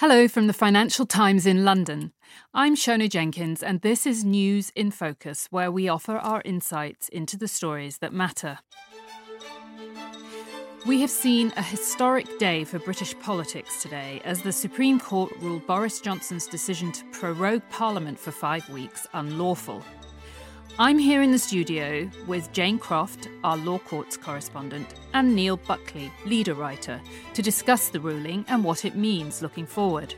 Hello from the Financial Times in London. I'm Siona Jenkins, and this is News in Focus, where we offer our insights into the stories that matter. We have seen a historic day for British politics today as the Supreme Court ruled Boris Johnson's decision to prorogue Parliament for five weeks unlawful. I'm here in the studio with Jane Croft, our Law Courts correspondent, and Neil Buckley, leader writer, to discuss the ruling and what it means looking forward.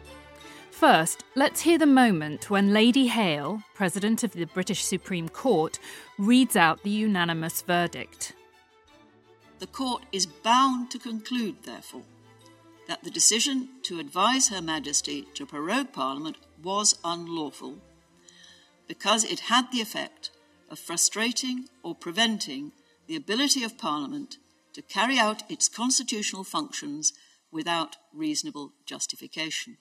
First, let's hear the moment when Lady Hale, President of the British Supreme Court, reads out the unanimous verdict. The Court is bound to conclude, therefore, that the decision to advise Her Majesty to prorogue Parliament was unlawful because it had the effect of frustrating or preventing the ability of Parliament to carry out its constitutional functions without reasonable justification.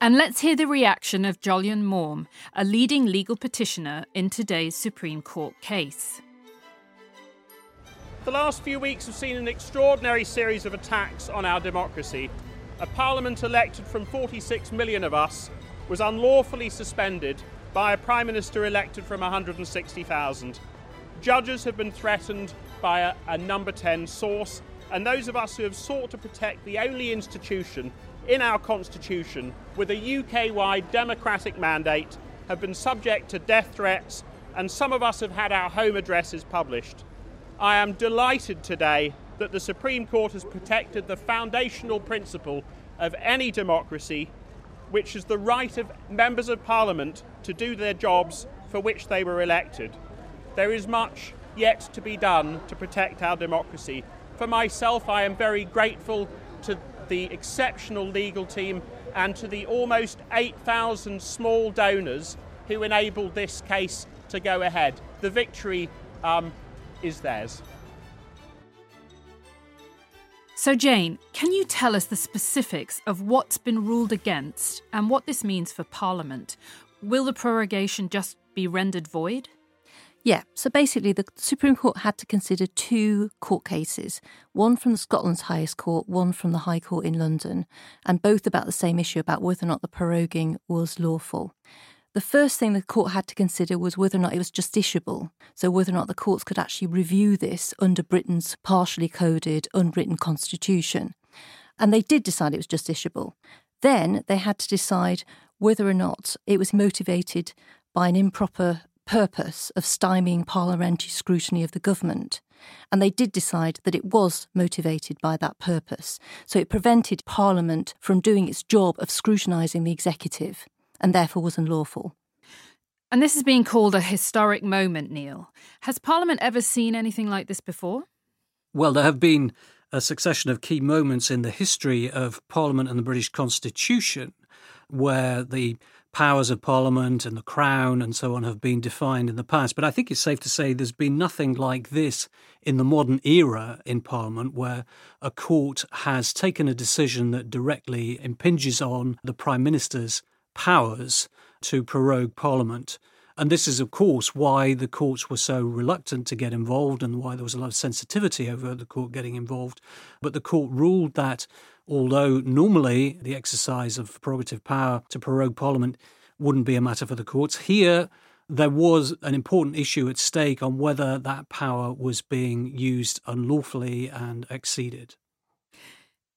And let's hear the reaction of Jolyon Maugham, a leading legal petitioner in today's Supreme Court case. The last few weeks have seen an extraordinary series of attacks on our democracy. A parliament elected from 46 million of us was unlawfully suspended by a Prime Minister elected from 160,000. Judges have been threatened by a, a, number 10 source, and those of us who have sought to protect the only institution in our Constitution with a UK wide democratic mandate have been subject to death threats, and some of us have had our home addresses published. I am delighted today that the Supreme Court has protected the foundational principle of any democracy which is the right of members of parliament to do their jobs for which they were elected. There is much yet to be done to protect our democracy. For myself, I am very grateful to the exceptional legal team and to the almost 8,000 small donors who enabled this case to go ahead. The victory um, is theirs. So, Jane, can you tell us the specifics of what's been ruled against and what this means for Parliament? Will the prorogation just be rendered void? Yeah, so basically, the Supreme Court had to consider two court cases one from the Scotland's highest court, one from the High Court in London, and both about the same issue about whether or not the proroguing was lawful. The first thing the court had to consider was whether or not it was justiciable, so whether or not the courts could actually review this under Britain's partially coded, unwritten constitution. And they did decide it was justiciable. Then they had to decide whether or not it was motivated by an improper purpose of stymieing parliamentary scrutiny of the government. And they did decide that it was motivated by that purpose. So it prevented Parliament from doing its job of scrutinising the executive and therefore was unlawful. And this is being called a historic moment, Neil. Has Parliament ever seen anything like this before? Well, there have been a succession of key moments in the history of Parliament and the British Constitution where the powers of Parliament and the Crown and so on have been defined in the past. But I think it's safe to say there's been nothing like this in the modern era in Parliament where a court has taken a decision that directly impinges on the Prime Minister's powers to prorogue Parliament. And this is, of course, why the courts were so reluctant to get involved and why there was a lot of sensitivity over the court getting involved. But the court ruled that although normally the exercise of prerogative power to prorogue Parliament wouldn't be a matter for the courts, here there was an important issue at stake on whether that power was being used unlawfully and exceeded.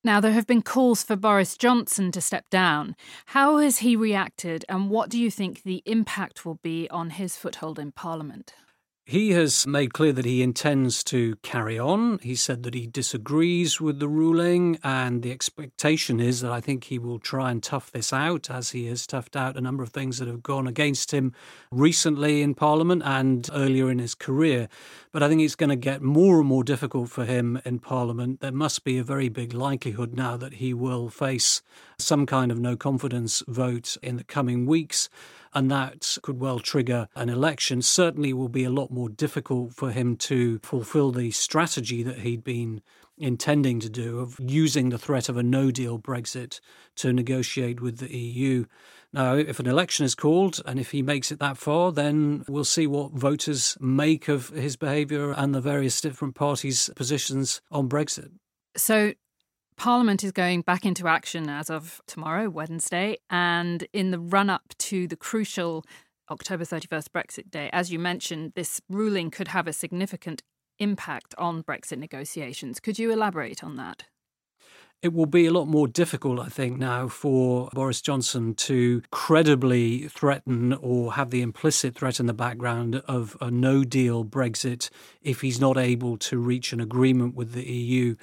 Now, there have been calls for Boris Johnson to step down. How has he reacted, and what do you think the impact will be on his foothold in Parliament? He has made clear that he intends to carry on. He said that he disagrees with the ruling, and the expectation is that I think he will try and tough this out, as he has toughed out a number of things that have gone against him recently in Parliament and earlier in his career. But I think it's going to get more and more difficult for him in Parliament. There must be a very big likelihood now that he will face some kind of no confidence vote in the coming weeks and that could well trigger an election. Certainly will be a lot more difficult for him to fulfill the strategy that he'd been intending to do of using the threat of a no deal Brexit to negotiate with the EU. Now, if an election is called and if he makes it that far, then we'll see what voters make of his behaviour and the various different parties' positions on Brexit. So, Parliament is going back into action as of tomorrow, Wednesday, and in the run up to the crucial October 31st Brexit Day, as you mentioned, this ruling could have a significant impact on Brexit negotiations. Could you elaborate on that? It will be a lot more difficult, I think, now for Boris Johnson to credibly threaten or have the implicit threat in the background of a no deal Brexit if he's not able to reach an agreement with the EU.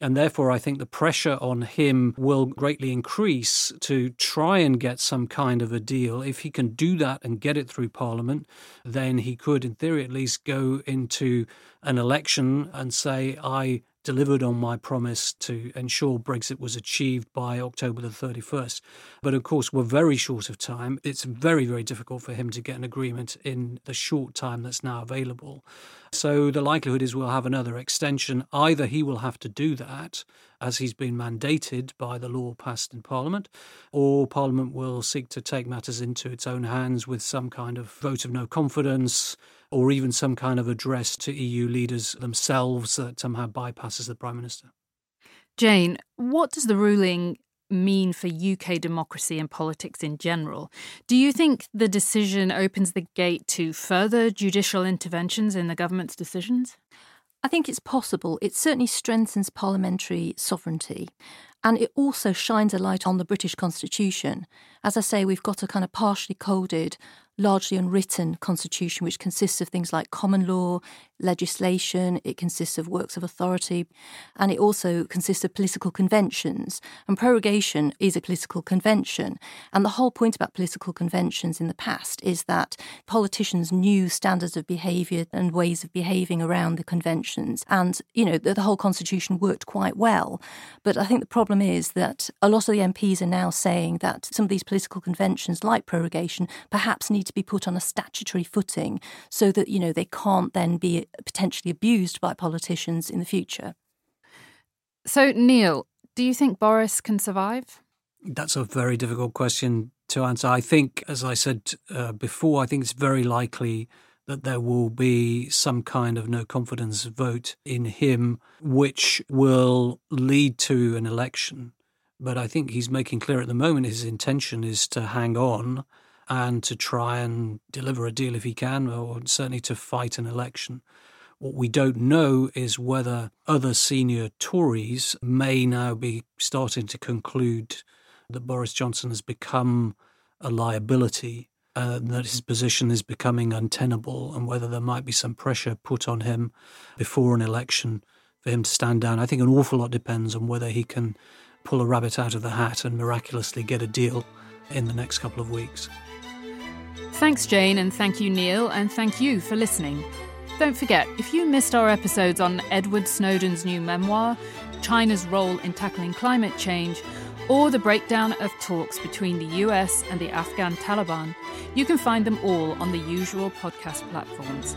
And therefore, I think the pressure on him will greatly increase to try and get some kind of a deal. If he can do that and get it through Parliament, then he could, in theory at least, go into an election and say, I delivered on my promise to ensure Brexit was achieved by October the 31st. But of course, we're very short of time. It's very, very difficult for him to get an agreement in the short time that's now available. So the likelihood is we'll have another extension. Either he will have to do that, as he's been mandated by the law passed in Parliament, or Parliament will seek to take matters into its own hands with some kind of vote of no confidence or even some kind of address to EU leaders themselves that somehow bypasses the Prime Minister. Jane, what does the ruling mean for UK democracy and politics in general? Do you think the decision opens the gate to further judicial interventions in the government's decisions? I think it's possible. It certainly strengthens parliamentary sovereignty. And it also shines a light on the British Constitution. As I say, we've got a kind of partially coded largely unwritten constitution, which consists of things like common law, legislation, it consists of works of authority, and it also consists of political conventions. And prorogation is a political convention. And the whole point about political conventions in the past is that politicians knew standards of behaviour and ways of behaving around the conventions. And, you know, the, the whole constitution worked quite well. But I think the problem is that a lot of the MPs are now saying that some of these political conventions, like prorogation, perhaps need to be put on a statutory footing so that, you know, they can't then be potentially abused by politicians in the future. So, Neil, do you think Boris can survive? That's a very difficult question to answer. I think, as I said uh, before, I think it's very likely that there will be some kind of no confidence vote in him, which will lead to an election. But I think he's making clear at the moment his intention is to hang on and to try and deliver a deal if he can, or certainly to fight an election. What we don't know is whether other senior Tories may now be starting to conclude that Boris Johnson has become a liability, uh, that his position is becoming untenable, and whether there might be some pressure put on him before an election for him to stand down. I think an awful lot depends on whether he can pull a rabbit out of the hat and miraculously get a deal in the next couple of weeks. Thanks, Jane, and thank you, Neil, and thank you for listening. Don't forget, if you missed our episodes on Edward Snowden's new memoir, China's role in tackling climate change, or the breakdown of talks between the US and the Afghan Taliban, you can find them all on the usual podcast platforms.